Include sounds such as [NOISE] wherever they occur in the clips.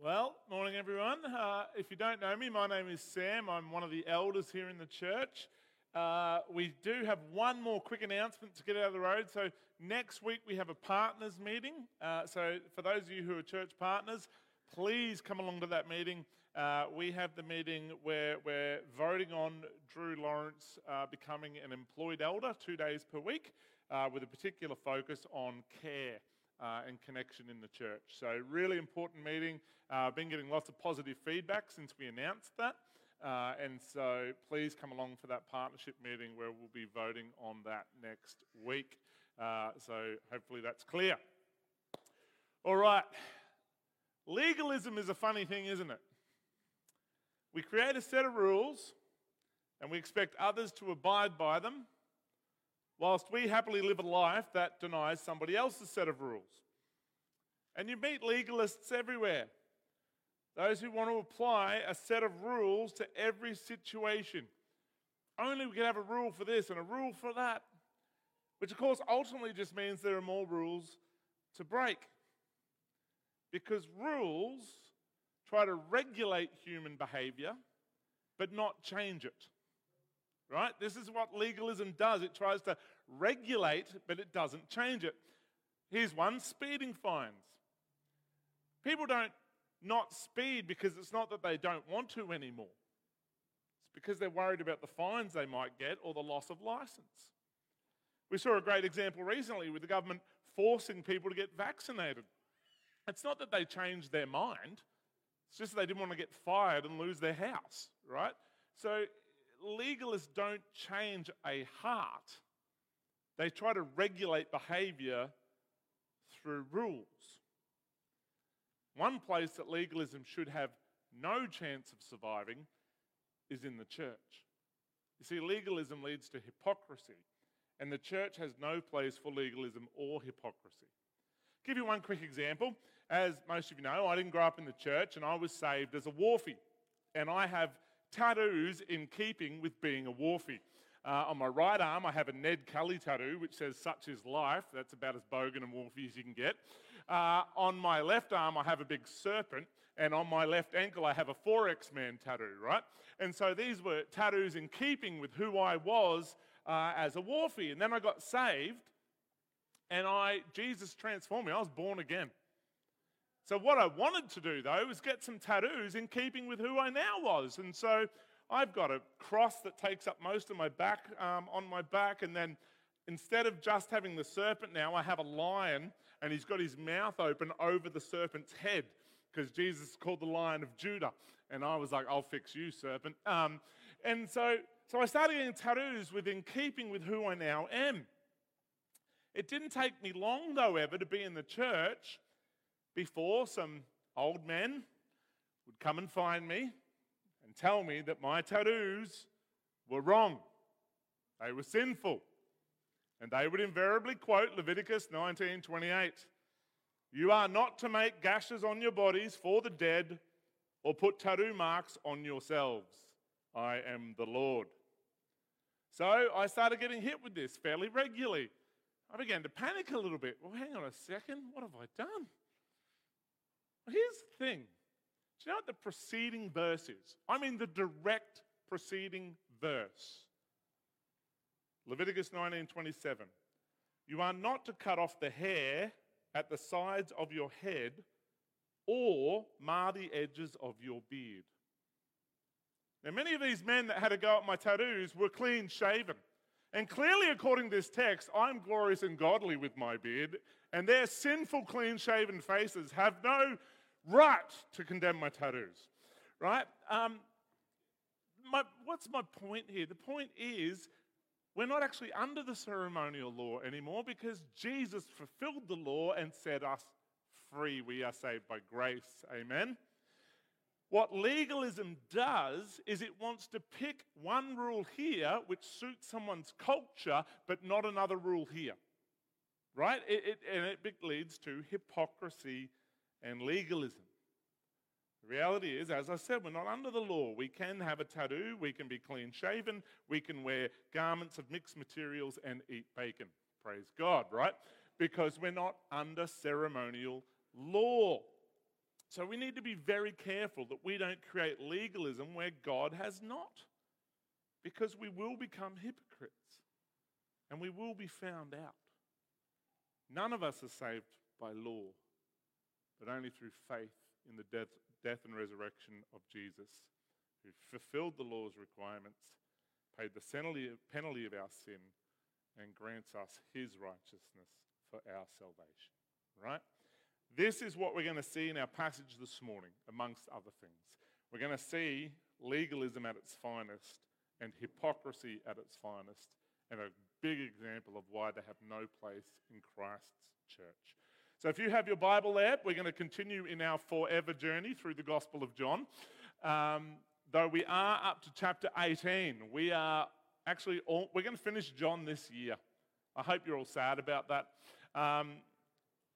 Well, morning everyone. Uh, if you don't know me, my name is Sam. I'm one of the elders here in the church. Uh, we do have one more quick announcement to get out of the road. So, next week we have a partners meeting. Uh, so, for those of you who are church partners, please come along to that meeting. Uh, we have the meeting where we're voting on Drew Lawrence uh, becoming an employed elder two days per week uh, with a particular focus on care uh, and connection in the church. So, really important meeting. Uh, been getting lots of positive feedback since we announced that. Uh, and so, please come along for that partnership meeting where we'll be voting on that next week. Uh, so, hopefully, that's clear. All right. Legalism is a funny thing, isn't it? We create a set of rules and we expect others to abide by them whilst we happily live a life that denies somebody else's set of rules. And you meet legalists everywhere. Those who want to apply a set of rules to every situation. Only we can have a rule for this and a rule for that. Which, of course, ultimately just means there are more rules to break. Because rules try to regulate human behavior, but not change it right? This is what legalism does. It tries to regulate, but it doesn't change it. Here's one speeding fines. People don't not speed because it's not that they don't want to anymore, it's because they're worried about the fines they might get or the loss of license. We saw a great example recently with the government forcing people to get vaccinated. It's not that they changed their mind, it's just they didn't want to get fired and lose their house, right? So legalists don't change a heart, they try to regulate behavior through rules. One place that legalism should have no chance of surviving is in the church. You see, legalism leads to hypocrisy, and the church has no place for legalism or hypocrisy. I'll give you one quick example. As most of you know, I didn't grow up in the church, and I was saved as a wharfie. And I have tattoos in keeping with being a wharfie. Uh, on my right arm, I have a Ned Kelly tattoo, which says, Such is life. That's about as bogan and wharfie as you can get. Uh, on my left arm, I have a big serpent. And on my left ankle, I have a 4X Man tattoo, right? And so these were tattoos in keeping with who I was uh, as a wharfie. And then I got saved, and I Jesus transformed me. I was born again. So, what I wanted to do though was get some tattoos in keeping with who I now was. And so, I've got a cross that takes up most of my back um, on my back, and then instead of just having the serpent now, I have a lion, and he's got his mouth open over the serpent's head because Jesus called the lion of Judah. And I was like, I'll fix you, serpent. Um, and so, so I started getting tattoos within keeping with who I now am. It didn't take me long, though, ever to be in the church before some old men would come and find me and tell me that my tattoos were wrong. They were sinful. And they would invariably quote Leviticus 19:28. You are not to make gashes on your bodies for the dead or put tattoo marks on yourselves. I am the Lord. So I started getting hit with this fairly regularly. I began to panic a little bit. Well, hang on a second. What have I done? Here's the thing. Do you know what the preceding verse is? I mean, the direct preceding verse. Leviticus 19:27. You are not to cut off the hair at the sides of your head or mar the edges of your beard. Now, many of these men that had to go at my tattoos were clean shaven. And clearly, according to this text, I'm glorious and godly with my beard, and their sinful, clean shaven faces have no right to condemn my tattoos, right? Um, my, what's my point here? The point is, we're not actually under the ceremonial law anymore because Jesus fulfilled the law and set us free. We are saved by grace. Amen. What legalism does is it wants to pick one rule here which suits someone's culture, but not another rule here. Right? It, it, and it leads to hypocrisy and legalism. The reality is, as I said, we're not under the law. We can have a tattoo, we can be clean shaven, we can wear garments of mixed materials and eat bacon. Praise God, right? Because we're not under ceremonial law. So we need to be very careful that we don't create legalism where God has not, because we will become hypocrites and we will be found out. None of us are saved by law, but only through faith in the death, death and resurrection of Jesus, who fulfilled the law's requirements, paid the penalty of our sin, and grants us his righteousness for our salvation. Right? This is what we're going to see in our passage this morning, amongst other things. We're going to see legalism at its finest and hypocrisy at its finest, and a big example of why they have no place in Christ's church. So, if you have your Bible there, we're going to continue in our forever journey through the Gospel of John. Um, though we are up to chapter 18, we are actually all, we're going to finish John this year. I hope you're all sad about that. Um,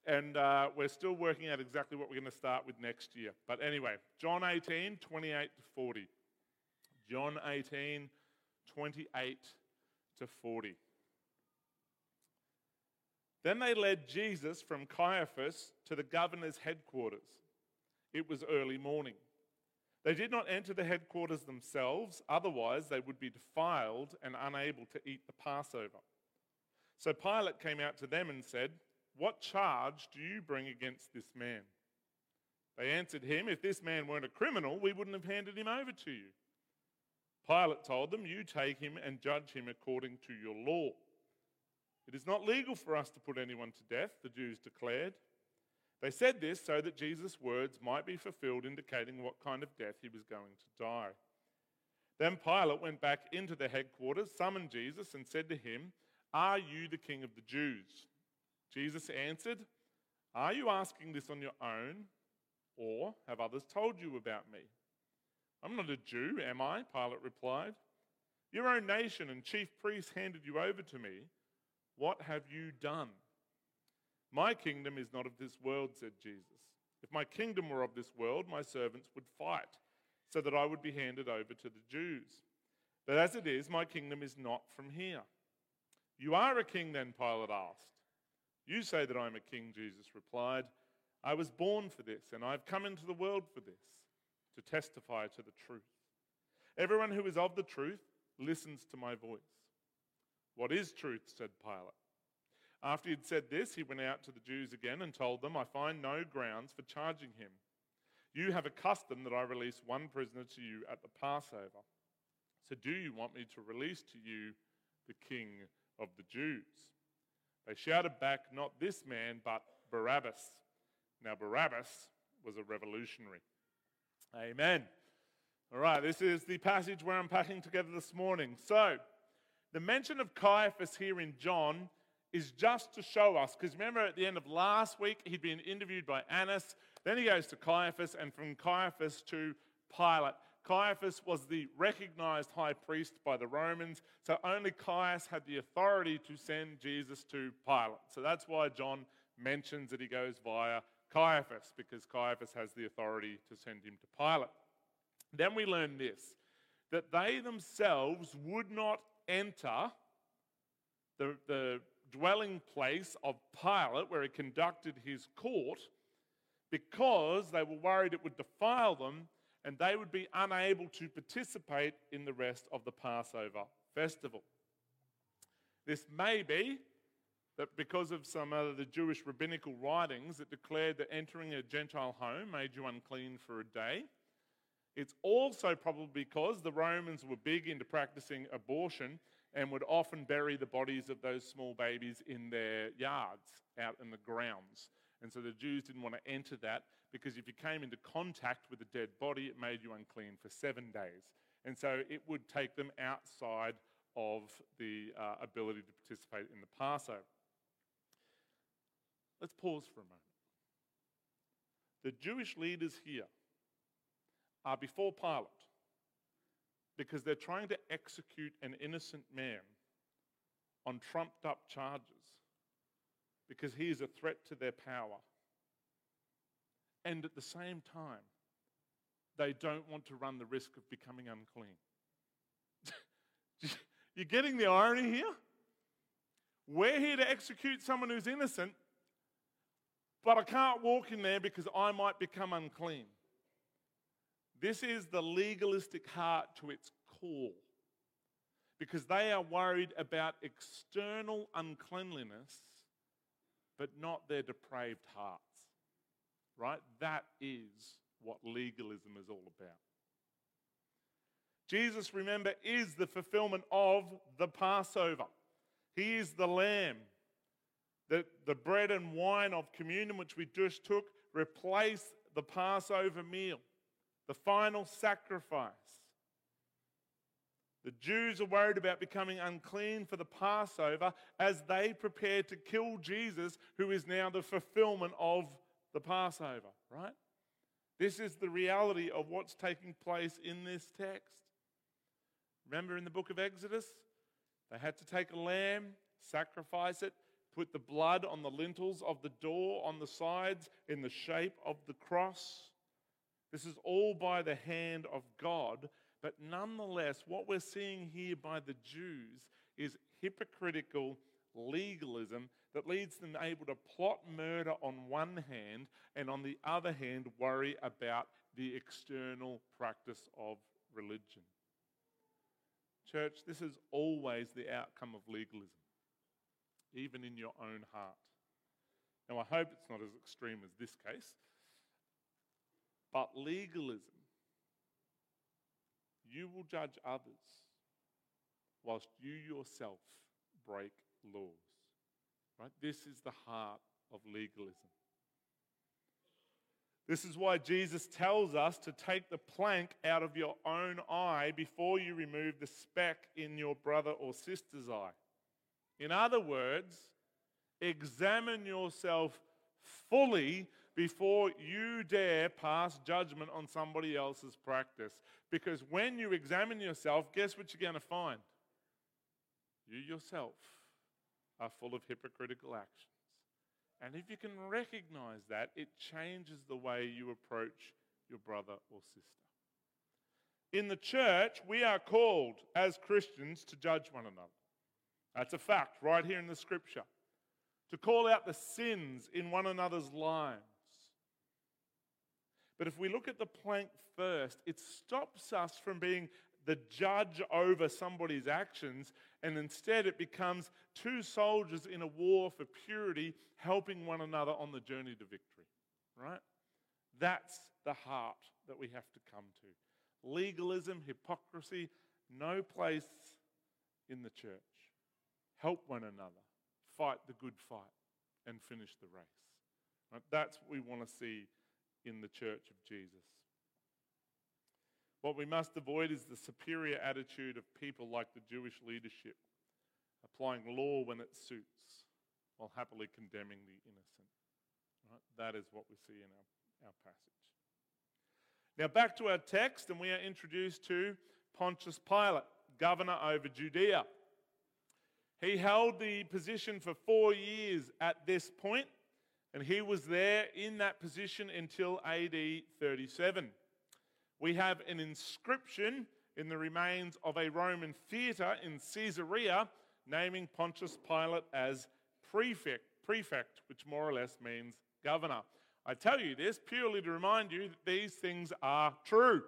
and uh, we're still working out exactly what we're going to start with next year. But anyway, John 18, 28 to 40. John 18, 28 to 40. Then they led Jesus from Caiaphas to the governor's headquarters. It was early morning. They did not enter the headquarters themselves, otherwise, they would be defiled and unable to eat the Passover. So Pilate came out to them and said, What charge do you bring against this man? They answered him, If this man weren't a criminal, we wouldn't have handed him over to you. Pilate told them, You take him and judge him according to your law. It is not legal for us to put anyone to death, the Jews declared. They said this so that Jesus' words might be fulfilled, indicating what kind of death he was going to die. Then Pilate went back into the headquarters, summoned Jesus, and said to him, Are you the king of the Jews? Jesus answered, Are you asking this on your own, or have others told you about me? I'm not a Jew, am I? Pilate replied. Your own nation and chief priests handed you over to me. What have you done? My kingdom is not of this world, said Jesus. If my kingdom were of this world, my servants would fight, so that I would be handed over to the Jews. But as it is, my kingdom is not from here. You are a king, then, Pilate asked. You say that I'm a king, Jesus replied. I was born for this, and I've come into the world for this, to testify to the truth. Everyone who is of the truth listens to my voice. What is truth? said Pilate. After he had said this, he went out to the Jews again and told them, I find no grounds for charging him. You have a custom that I release one prisoner to you at the Passover. So do you want me to release to you the king of the Jews? They shouted back, Not this man, but Barabbas. Now, Barabbas was a revolutionary. Amen. All right, this is the passage we're unpacking together this morning. So, the mention of Caiaphas here in John is just to show us, because remember at the end of last week, he'd been interviewed by Annas, then he goes to Caiaphas, and from Caiaphas to Pilate. Caiaphas was the recognized high priest by the Romans, so only Caius had the authority to send Jesus to Pilate. So that's why John mentions that he goes via Caiaphas, because Caiaphas has the authority to send him to Pilate. Then we learn this that they themselves would not enter the, the dwelling place of Pilate, where he conducted his court, because they were worried it would defile them and they would be unable to participate in the rest of the Passover festival. This may be that because of some of the Jewish rabbinical writings that declared that entering a Gentile home made you unclean for a day. It's also probably because the Romans were big into practicing abortion and would often bury the bodies of those small babies in their yards, out in the grounds. And so the Jews didn't want to enter that because if you came into contact with a dead body, it made you unclean for seven days. And so it would take them outside of the uh, ability to participate in the Passover. Let's pause for a moment. The Jewish leaders here are before Pilate because they're trying to execute an innocent man on trumped up charges because he is a threat to their power. And at the same time, they don't want to run the risk of becoming unclean. [LAUGHS] You're getting the irony here? We're here to execute someone who's innocent, but I can't walk in there because I might become unclean. This is the legalistic heart to its core because they are worried about external uncleanliness, but not their depraved hearts. Right? That is what legalism is all about. Jesus, remember, is the fulfillment of the Passover. He is the lamb. The, the bread and wine of communion, which we just took, replace the Passover meal, the final sacrifice. The Jews are worried about becoming unclean for the Passover as they prepare to kill Jesus, who is now the fulfillment of the Passover, right? This is the reality of what's taking place in this text. Remember in the book of Exodus? They had to take a lamb, sacrifice it, put the blood on the lintels of the door, on the sides, in the shape of the cross. This is all by the hand of God. But nonetheless, what we're seeing here by the Jews is hypocritical legalism that leads them able to plot murder on one hand and on the other hand worry about the external practice of religion. Church, this is always the outcome of legalism, even in your own heart. Now, I hope it's not as extreme as this case, but legalism, you will judge others whilst you yourself break laws. Right? This is the heart of legalism. This is why Jesus tells us to take the plank out of your own eye before you remove the speck in your brother or sister's eye. In other words, examine yourself fully before you dare pass judgment on somebody else's practice. Because when you examine yourself, guess what you're going to find? You yourself are full of hypocritical actions. And if you can recognize that, it changes the way you approach your brother or sister. In the church, we are called as Christians to judge one another. That's a fact right here in the scripture. To call out the sins in one another's lives. But if we look at the plank first, it stops us from being the judge over somebody's actions, and instead it becomes two soldiers in a war for purity helping one another on the journey to victory. Right? That's the heart that we have to come to. Legalism, hypocrisy, no place in the church. Help one another, fight the good fight, and finish the race. Right? That's what we want to see in the church of Jesus. What we must avoid is the superior attitude of people like the Jewish leadership, applying law when it suits while happily condemning the innocent. Right? That is what we see in our, our passage. Now, back to our text, and we are introduced to Pontius Pilate, governor over Judea. He held the position for four years at this point, and he was there in that position until AD 37 we have an inscription in the remains of a Roman theatre in Caesarea naming Pontius Pilate as prefect, prefect, which more or less means governor. I tell you this purely to remind you that these things are true.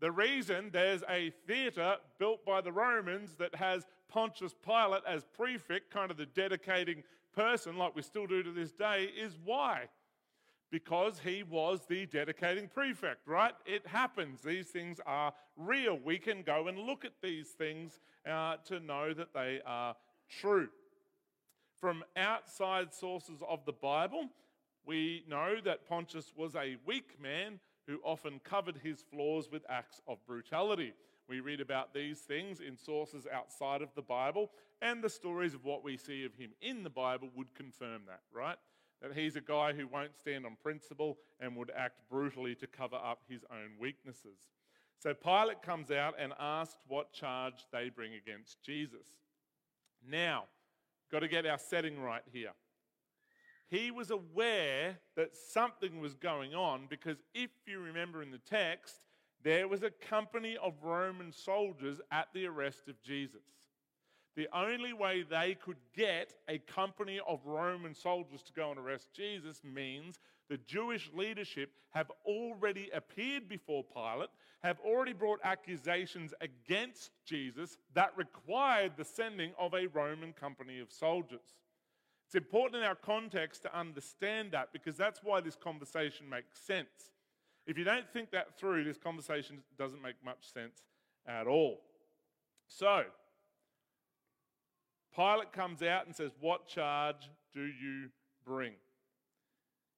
The reason there's a theatre built by the Romans that has Pontius Pilate as prefect, kind of the dedicating person, like we still do to this day, is why? because he was the dedicating prefect, right? It happens. These things are real. We can go and look at these things uh, to know that they are true. From outside sources of the Bible, we know that Pontius was a weak man who often covered his flaws with acts of brutality. We read about these things in sources outside of the Bible, and the stories of what we see of him in the Bible would confirm that, right? that he's a guy who won't stand on principle and would act brutally to cover up his own weaknesses. So Pilate comes out and asks what charge they bring against Jesus. Now, got to get our setting right here. He was aware that something was going on because if you remember in the text, there was a company of Roman soldiers at the arrest of Jesus. The only way they could get a company of Roman soldiers to go and arrest Jesus means the Jewish leadership have already appeared before Pilate, have already brought accusations against Jesus that required the sending of a Roman company of soldiers. It's important in our context to understand that because that's why this conversation makes sense. If you don't think that through, this conversation doesn't make much sense at all. So, Pilate comes out and says, What charge do you bring?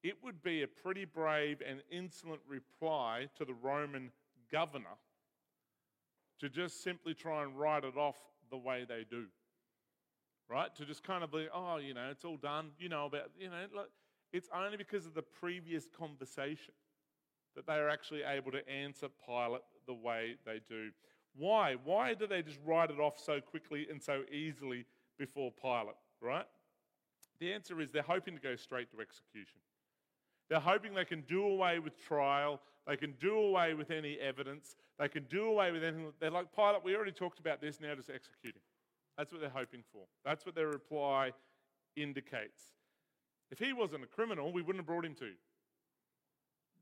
It would be a pretty brave and insolent reply to the Roman governor to just simply try and write it off the way they do. Right? To just kind of be, oh, you know, it's all done. You know about, you know, look, it's only because of the previous conversation that they are actually able to answer Pilate the way they do. Why? Why do they just write it off so quickly and so easily before Pilate, right? The answer is they're hoping to go straight to execution. They're hoping they can do away with trial, they can do away with any evidence, they can do away with anything. They're like, Pilate, we already talked about this, now just execute him. That's what they're hoping for. That's what their reply indicates. If he wasn't a criminal, we wouldn't have brought him to.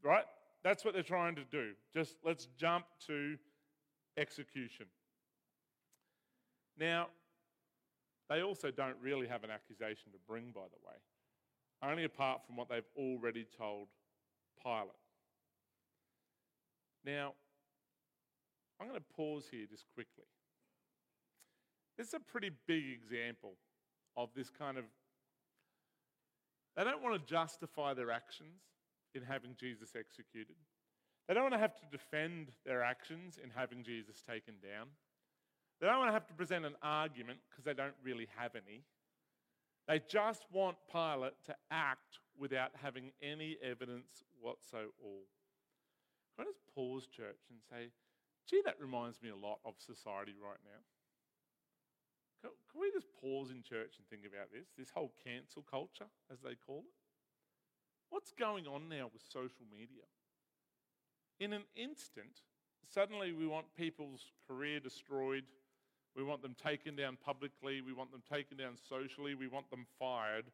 Right? That's what they're trying to do. Just let's jump to execution. Now, they also don't really have an accusation to bring, by the way, only apart from what they've already told Pilate. Now, I'm going to pause here just quickly. This is a pretty big example of this kind of. They don't want to justify their actions in having Jesus executed. They don't want to have to defend their actions in having Jesus taken down. They don't want to have to present an argument because they don't really have any. They just want Pilate to act without having any evidence whatsoever. Can I just pause, church, and say, gee, that reminds me a lot of society right now? Can, we just pause in church and think about this? This whole cancel culture, as they call it. What's going on now with social media? In an instant, suddenly we want people's career destroyed, we want them taken down publicly. We want them taken down socially. We want them fired,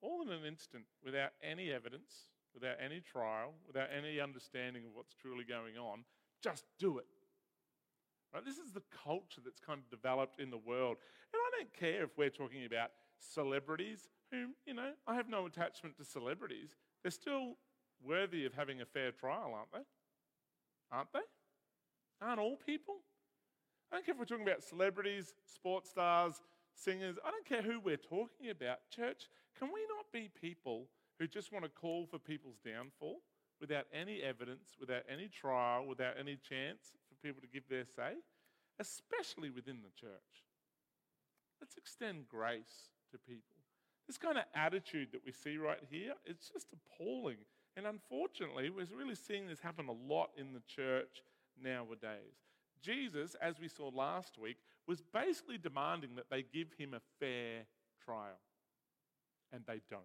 all in an instant, without any evidence, without any trial, without any understanding of what's truly going on. Just do it. Right? This is the culture that's kind of developed in the world. And I don't care if we're talking about celebrities, whom, you know, I have no attachment to celebrities. They're still worthy of having a fair trial, aren't they? Aren't they? Aren't all people? I don't care if we're talking about celebrities, sports stars, singers. I don't care who we're talking about. Church, can we not be people who just want to call for people's downfall without any evidence, without any trial, without any chance for people to give their say, especially within the church? Let's extend grace to people. This kind of attitude that we see right here, it's just appalling. And unfortunately, we're really seeing this happen a lot in the church nowadays. Jesus, as we saw last week, was basically demanding that they give him a fair trial. And they don't.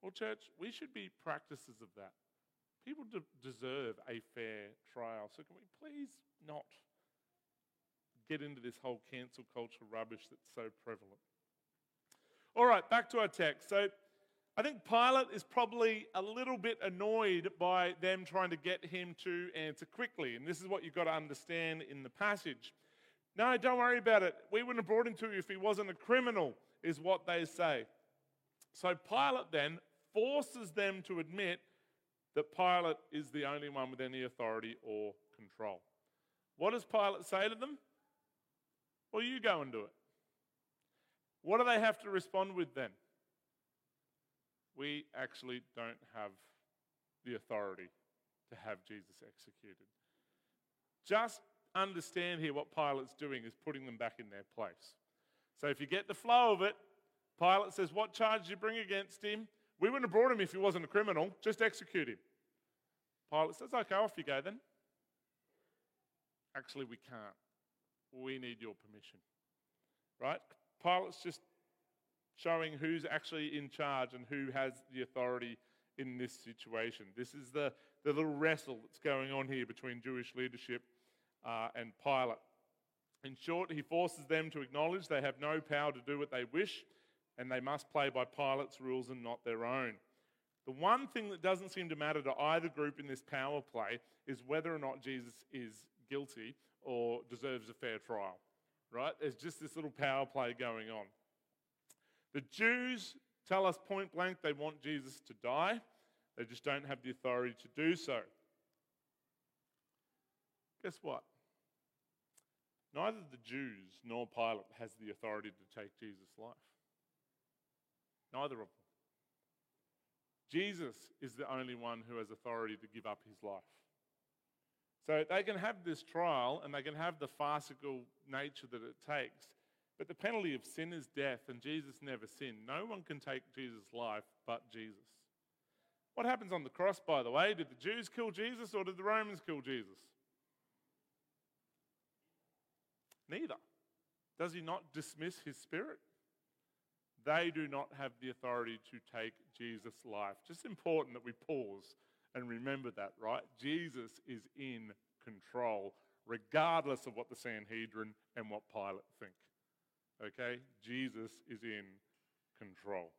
Well, church, we should be practices of that. People de- deserve a fair trial. So, can we please not get into this whole cancel culture rubbish that's so prevalent? All right, back to our text. So, I think Pilate is probably a little bit annoyed by them trying to get him to answer quickly. And this is what you've got to understand in the passage. No, don't worry about it. We wouldn't have brought him to you if he wasn't a criminal, is what they say. So Pilate then forces them to admit that Pilate is the only one with any authority or control. What does Pilate say to them? Well, you go and do it. What do they have to respond with then? we actually don't have the authority to have Jesus executed. Just understand here what Pilate's doing is putting them back in their place. So if you get the flow of it, Pilate says, What charge do you bring against him? We wouldn't have brought him if he wasn't a criminal, just execute him. Pilate says, Okay, off you go then. Actually, we can't. We need your permission. Right? Pilate's just showing who's actually in charge and who has the authority in this situation. This is the, the little wrestle that's going on here between Jewish leadership uh, and Pilate. In short, he forces them to acknowledge they have no power to do what they wish and they must play by Pilate's rules and not their own. The one thing that doesn't seem to matter to either group in this power play is whether or not Jesus is guilty or deserves a fair trial, right? There's just this little power play going on. The Jews tell us point blank they want Jesus to die, they just don't have the authority to do so. Guess what? Neither the Jews nor Pilate has the authority to take Jesus' life. Neither of them. Jesus is the only one who has authority to give up his life. So they can have this trial and they can have the farcical nature that it takes, but the penalty of sin is death, and Jesus never sinned. No one can take Jesus' life but Jesus. What happens on the cross, by the way? Did the Jews kill Jesus or did the Romans kill Jesus? Neither. Does he not dismiss his spirit? They do not have the authority to take Jesus' life. Just important that we pause and remember that, right? Jesus is in control, regardless of what the Sanhedrin and what Pilate think. Okay? Jesus is in control.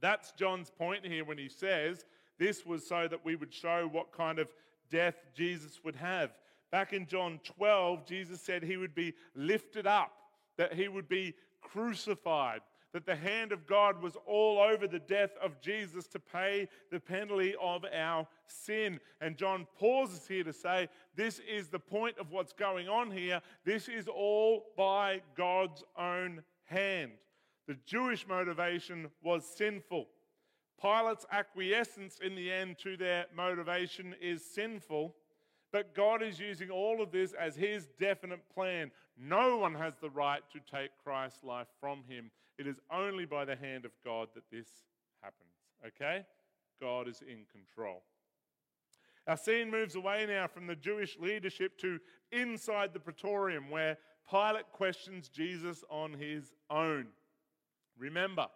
That's John's point here when he says this was so that we would show what kind of death Jesus would have. Back in John 12, Jesus said he would be lifted up, that he would be crucified, that the hand of God was all over the death of Jesus to pay the penalty of our sin. And John pauses here to say, This is the point of what's going on here. This is all by God's own hand. The Jewish motivation was sinful. Pilate's acquiescence in the end to their motivation is sinful. But God is using all of this as his definite plan. No one has the right to take Christ's life from him. It is only by the hand of God that this happens. Okay? God is in control. Our scene moves away now from the Jewish leadership to inside the praetorium, where Pilate questions Jesus on his own. Remember,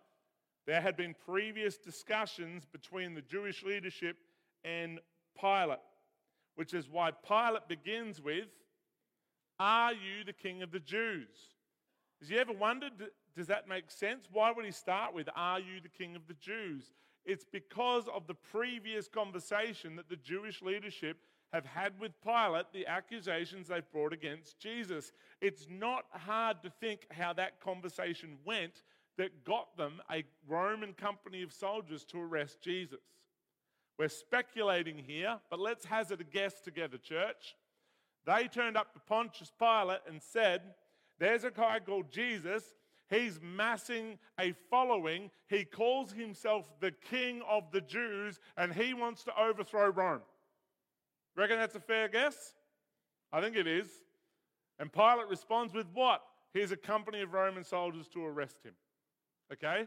there had been previous discussions between the Jewish leadership and Pilate, which is why Pilate begins with, Are you the king of the Jews? Has you ever wondered, does that make sense? Why would he start with, Are you the king of the Jews? It's because of the previous conversation that the Jewish leadership have had with Pilate, the accusations they've brought against Jesus. It's not hard to think how that conversation went that got them a Roman company of soldiers to arrest Jesus. We're speculating here, but let's hazard a guess together, church. They turned up to Pontius Pilate and said, There's a guy called Jesus. He's massing a following. He calls himself the King of the Jews, and he wants to overthrow Rome. Reckon that's a fair guess? I think it is. And Pilate responds with what? Here's a company of Roman soldiers to arrest him. Okay?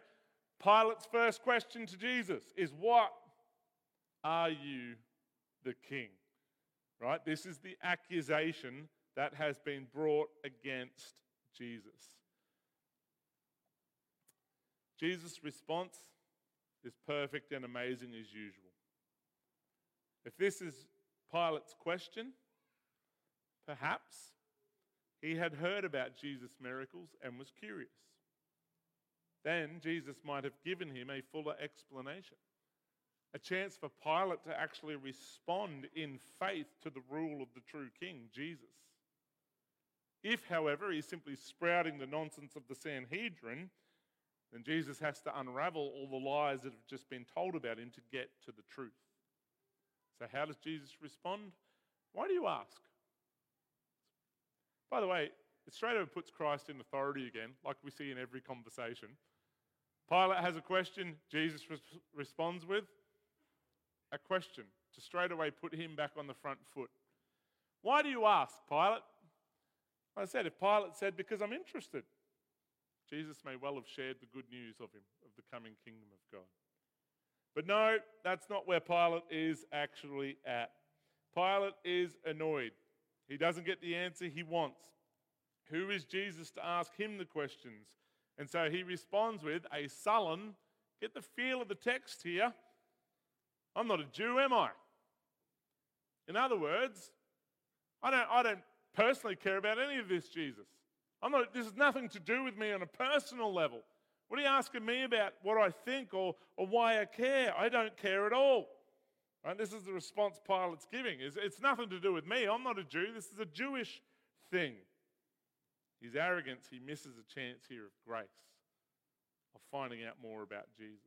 Pilate's first question to Jesus is, What are you the king? Right? This is the accusation that has been brought against Jesus. Jesus' response is perfect and amazing as usual. If this is Pilate's question, perhaps he had heard about Jesus' miracles and was curious then Jesus might have given him a fuller explanation. A chance for Pilate to actually respond in faith to the rule of the true king, Jesus. If, however, he's simply sprouting the nonsense of the Sanhedrin, then Jesus has to unravel all the lies that have just been told about him to get to the truth. So, how does Jesus respond? Why do you ask? By the way, it straight over puts Christ in authority again, like we see in every conversation. Pilate has a question, Jesus res- responds with a question to straight away put him back on the front foot. Why do you ask, Pilate? I said, if Pilate said, because I'm interested, Jesus may well have shared the good news of him, of the coming kingdom of God. But no, that's not where Pilate is actually at. Pilate is annoyed. He doesn't get the answer he wants. Who is Jesus to ask him the questions? And so he responds with a sullen, get the feel of the text here. I'm not a Jew, am I? In other words, I don't, I don't personally care about any of this, Jesus. I'm not, this has nothing to do with me on a personal level. What are you asking me about what I think or, or why I care? I don't care at all. Right? This is the response Pilate's giving. It's, it's nothing to do with me. I'm not a Jew. This is a Jewish thing. His arrogance, he misses a chance here of grace, of finding out more about Jesus.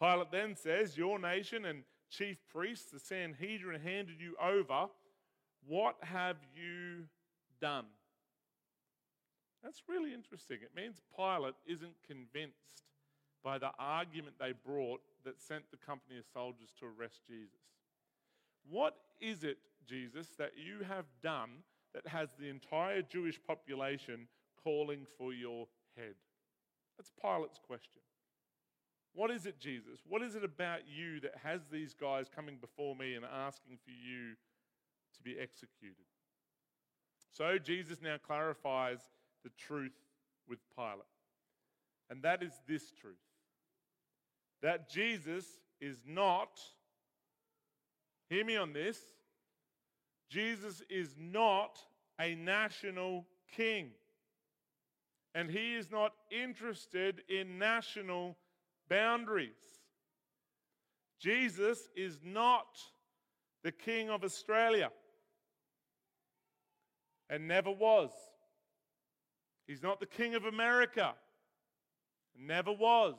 Pilate then says, Your nation and chief priests, the Sanhedrin, handed you over. What have you done? That's really interesting. It means Pilate isn't convinced by the argument they brought that sent the company of soldiers to arrest Jesus. What is it, Jesus, that you have done that has the entire Jewish population calling for your head? That's Pilate's question. What is it, Jesus? What is it about you that has these guys coming before me and asking for you to be executed? So Jesus now clarifies the truth with Pilate. And that is this truth that Jesus is not, hear me on this, Jesus is not a national king. And he is not interested in national boundaries. Jesus is not the king of Australia and never was. He's not the king of America. Never was.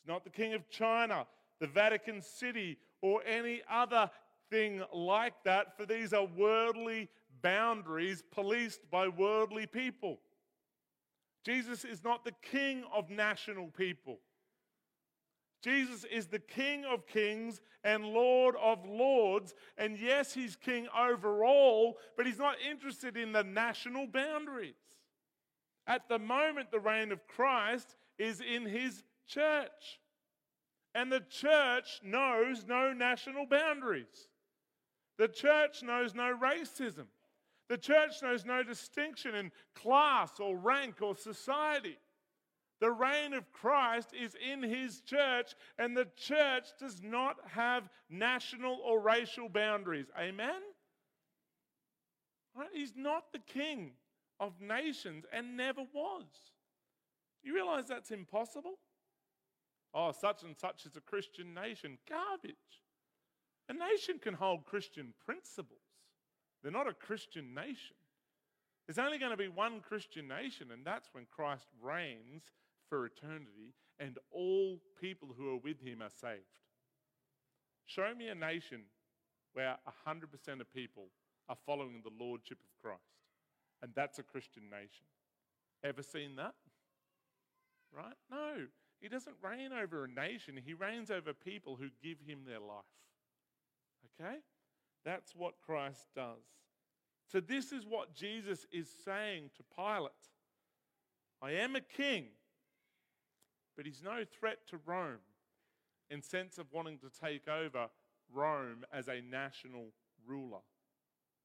He's not the king of China, the Vatican City, or any other thing like that, for these are worldly boundaries policed by worldly people. Jesus is not the king of national people. Jesus is the King of kings and Lord of lords. And yes, he's king overall, but he's not interested in the national boundaries. At the moment, the reign of Christ is in his church. And the church knows no national boundaries. The church knows no racism. The church knows no distinction in class or rank or society. The reign of Christ is in his church, and the church does not have national or racial boundaries. Amen? Right? He's not the king of nations and never was. You realize that's impossible? Oh, such and such is a Christian nation. Garbage. A nation can hold Christian principles, they're not a Christian nation. There's only going to be one Christian nation, and that's when Christ reigns for eternity and all people who are with him are saved. Show me a nation where 100% of people are following the lordship of Christ and that's a Christian nation. Ever seen that? Right? No. He doesn't reign over a nation, he reigns over people who give him their life. Okay? That's what Christ does. So, this is what Jesus is saying to Pilate I am a king, but he's no threat to Rome in sense of wanting to take over Rome as a national ruler.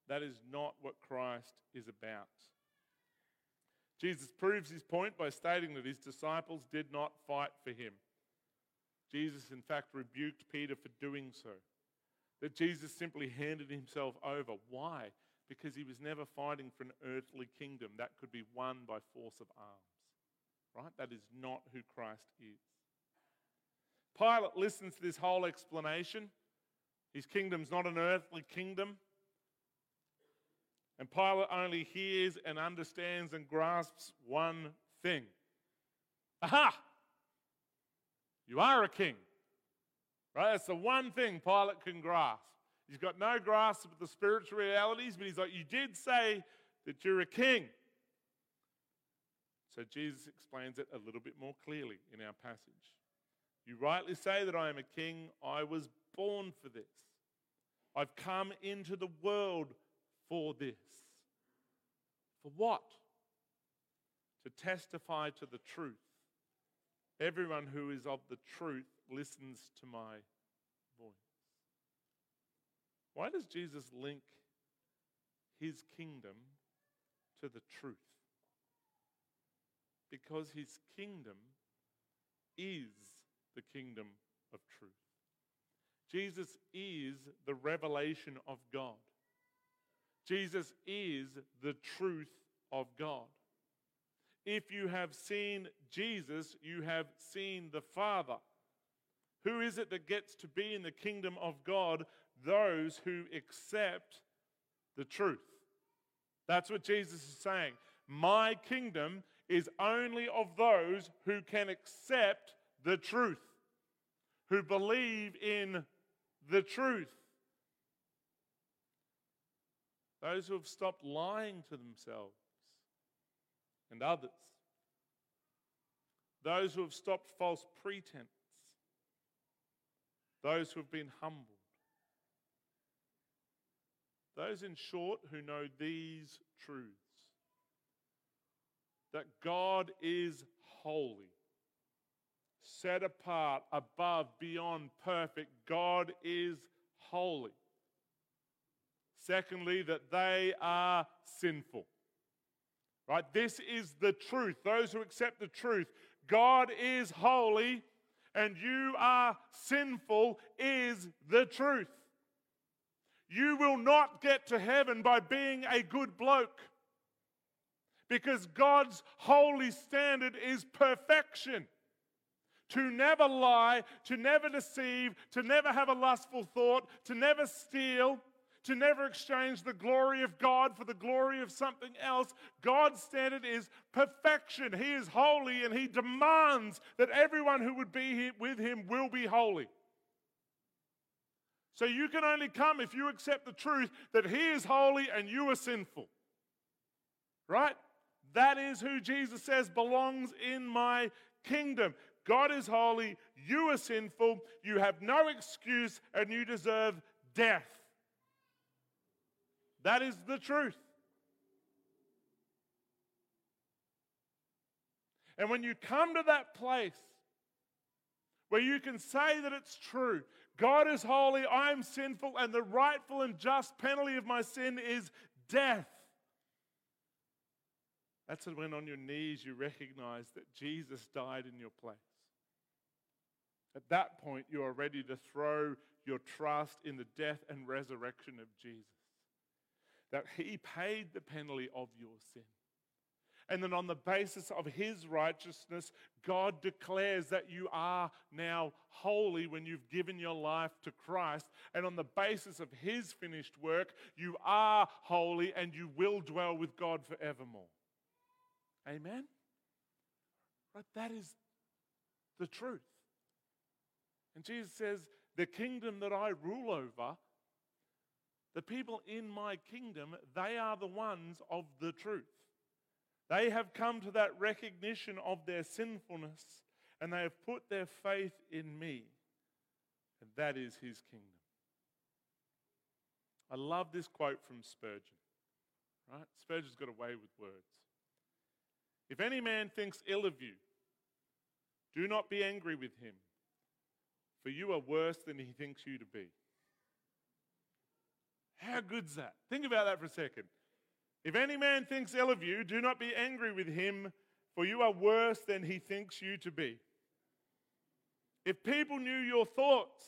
That is not what Christ is about. Jesus proves his point by stating that his disciples did not fight for him. Jesus, in fact, rebuked Peter for doing so. That Jesus simply handed himself over. Why? Because he was never fighting for an earthly kingdom that could be won by force of arms. Right? That is not who Christ is. Pilate listens to this whole explanation. His kingdom's not an earthly kingdom. And Pilate only hears and understands and grasps one thing Aha! You are a king. Right? That's the one thing Pilate can grasp. He's got no grasp of the spiritual realities, but he's like, You did say that you're a king. So Jesus explains it a little bit more clearly in our passage. You rightly say that I am a king. I was born for this. I've come into the world for this. For what? To testify to the truth. Everyone who is of the truth listens to my voice. Why does Jesus link his kingdom to the truth? Because his kingdom is the kingdom of truth. Jesus is the revelation of God. Jesus is the truth of God. If you have seen Jesus, you have seen the Father. Who is it that gets to be in the kingdom of God? Those who accept the truth. That's what Jesus is saying. My kingdom is only of those who can accept the truth, who believe in the truth. Those who have stopped lying to themselves and others. Those who have stopped false pretense. Those who have been humbled. Those, in short, who know these truths that God is holy, set apart, above, beyond, perfect. God is holy. Secondly, that they are sinful. Right? This is the truth. Those who accept the truth. God is holy and you are sinful is the truth. You will not get to heaven by being a good bloke because God's holy standard is perfection. To never lie, to never deceive, to never have a lustful thought, to never steal, to never exchange the glory of God for the glory of something else. God's standard is perfection. He is holy and He demands that everyone who would be with Him will be holy. So you can only come if you accept the truth that He is holy and you are sinful. Right? That is who Jesus says belongs in my kingdom. God is holy, you are sinful, you have no excuse, and you deserve death. That is the truth. And when you come to that place where you can say that it's true, God is holy, I am sinful, and the rightful and just penalty of my sin is death. That's when on your knees you recognize that Jesus died in your place. At that point, you are ready to throw your trust in the death and resurrection of Jesus that he paid the penalty of your sin. And then, on the basis of his righteousness, God declares that you are now holy when you've given your life to Christ. And on the basis of his finished work, you are holy and you will dwell with God forevermore. Amen? Right? That is the truth. And Jesus says, The kingdom that I rule over the people in my kingdom, they are the ones of the truth. They have come to that recognition of their sinfulness and they have put their faith in me. And that is his kingdom. I love this quote from Spurgeon. Right? Spurgeon's got a way with words. If any man thinks ill of you, do not be angry with him, for you are worse than he thinks you to be. How good's that? Think about that for a second. If any man thinks ill of you, do not be angry with him, for you are worse than he thinks you to be. If people knew your thoughts,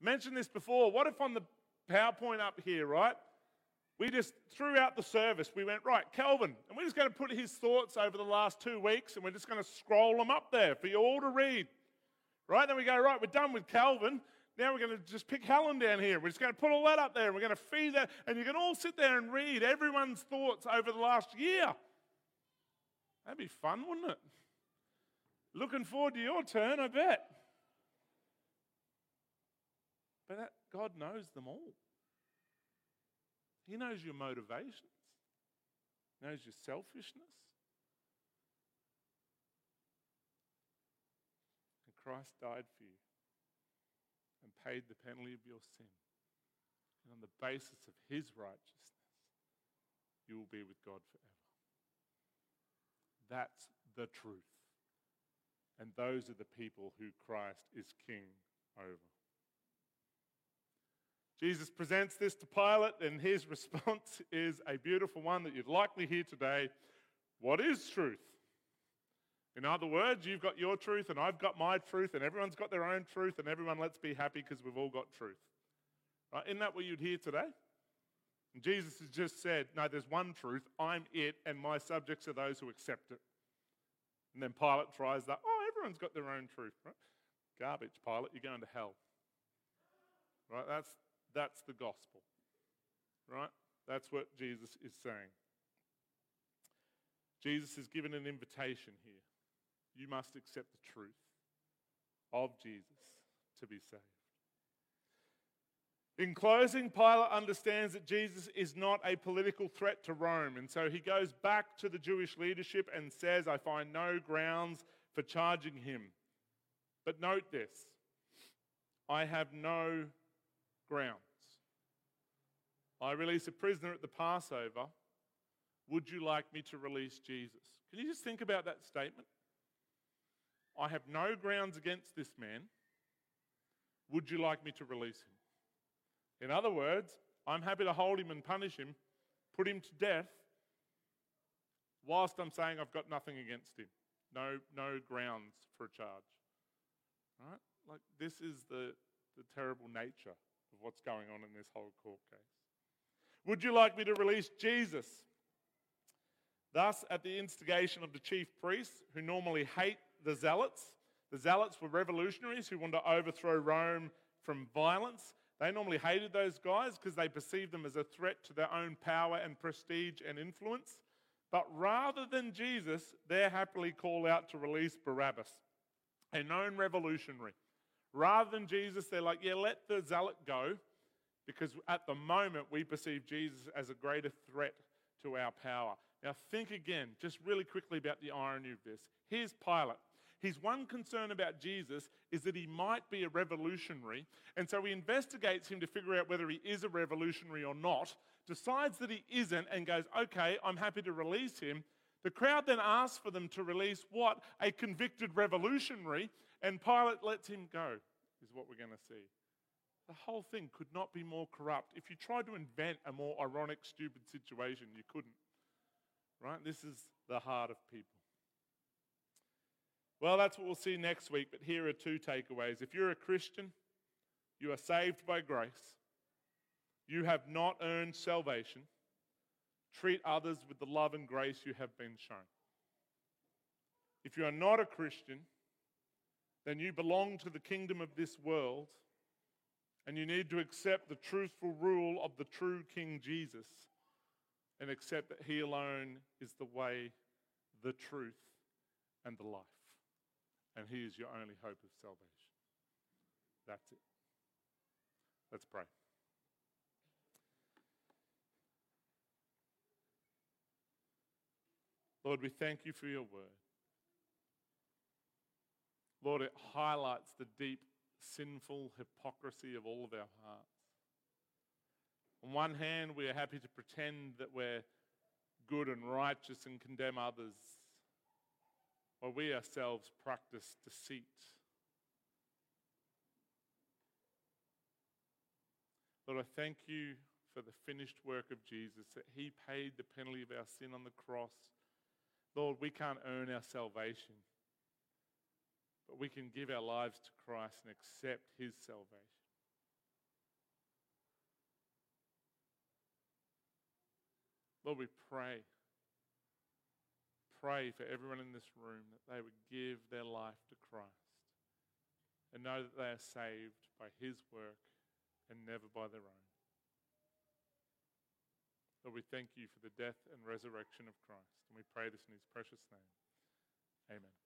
mentioned this before, what if on the PowerPoint up here, right? We just threw out the service. We went, right, Calvin, and we're just going to put his thoughts over the last two weeks and we're just going to scroll them up there for you all to read. Right? Then we go, right, we're done with Calvin. Now we're going to just pick Helen down here. We're just going to put all that up there we're going to feed that. And you can all sit there and read everyone's thoughts over the last year. That'd be fun, wouldn't it? Looking forward to your turn, I bet. But that, God knows them all. He knows your motivations, he knows your selfishness. And Christ died for you paid the penalty of your sin. And on the basis of his righteousness, you will be with God forever. That's the truth. And those are the people who Christ is king over. Jesus presents this to Pilate, and his [LAUGHS] response is a beautiful one that you'd likely hear today. What is truth? In other words, you've got your truth and I've got my truth, and everyone's got their own truth, and everyone let's be happy because we've all got truth. Right? Isn't that what you'd hear today? And Jesus has just said, No, there's one truth. I'm it, and my subjects are those who accept it. And then Pilate tries that. Oh, everyone's got their own truth, right? Garbage, Pilate. You're going to hell. Right? That's, that's the gospel. Right? That's what Jesus is saying. Jesus has given an invitation here. You must accept the truth of Jesus to be saved. In closing, Pilate understands that Jesus is not a political threat to Rome, and so he goes back to the Jewish leadership and says, I find no grounds for charging him. But note this I have no grounds. I release a prisoner at the Passover. Would you like me to release Jesus? Can you just think about that statement? I have no grounds against this man. Would you like me to release him? In other words, I'm happy to hold him and punish him, put him to death, whilst I'm saying I've got nothing against him. No, no grounds for a charge. Right? Like, this is the, the terrible nature of what's going on in this whole court case. Would you like me to release Jesus? Thus, at the instigation of the chief priests, who normally hate the zealots, the zealots were revolutionaries who wanted to overthrow Rome from violence. They normally hated those guys because they perceived them as a threat to their own power and prestige and influence. But rather than Jesus, they happily call out to release Barabbas, a known revolutionary. Rather than Jesus, they're like, yeah, let the zealot go because at the moment we perceive Jesus as a greater threat to our power. Now, think again, just really quickly about the irony of this. Here's Pilate. His one concern about Jesus is that he might be a revolutionary, and so he investigates him to figure out whether he is a revolutionary or not, decides that he isn't, and goes, Okay, I'm happy to release him. The crowd then asks for them to release what? A convicted revolutionary, and Pilate lets him go, is what we're going to see. The whole thing could not be more corrupt. If you tried to invent a more ironic, stupid situation, you couldn't. Right? This is the heart of people. Well, that's what we'll see next week, but here are two takeaways. If you're a Christian, you are saved by grace. You have not earned salvation. Treat others with the love and grace you have been shown. If you are not a Christian, then you belong to the kingdom of this world and you need to accept the truthful rule of the true King Jesus and accept that He alone is the way, the truth, and the life. And He is your only hope of salvation. That's it. Let's pray. Lord, we thank you for your word. Lord, it highlights the deep sinful hypocrisy of all of our hearts. On one hand, we are happy to pretend that we're good and righteous and condemn others, while we ourselves practice deceit. Lord, I thank you for the finished work of Jesus, that He paid the penalty of our sin on the cross. Lord, we can't earn our salvation. But we can give our lives to Christ and accept his salvation. Lord, we pray. Pray for everyone in this room that they would give their life to Christ and know that they are saved by his work and never by their own. Lord, we thank you for the death and resurrection of Christ. And we pray this in his precious name. Amen.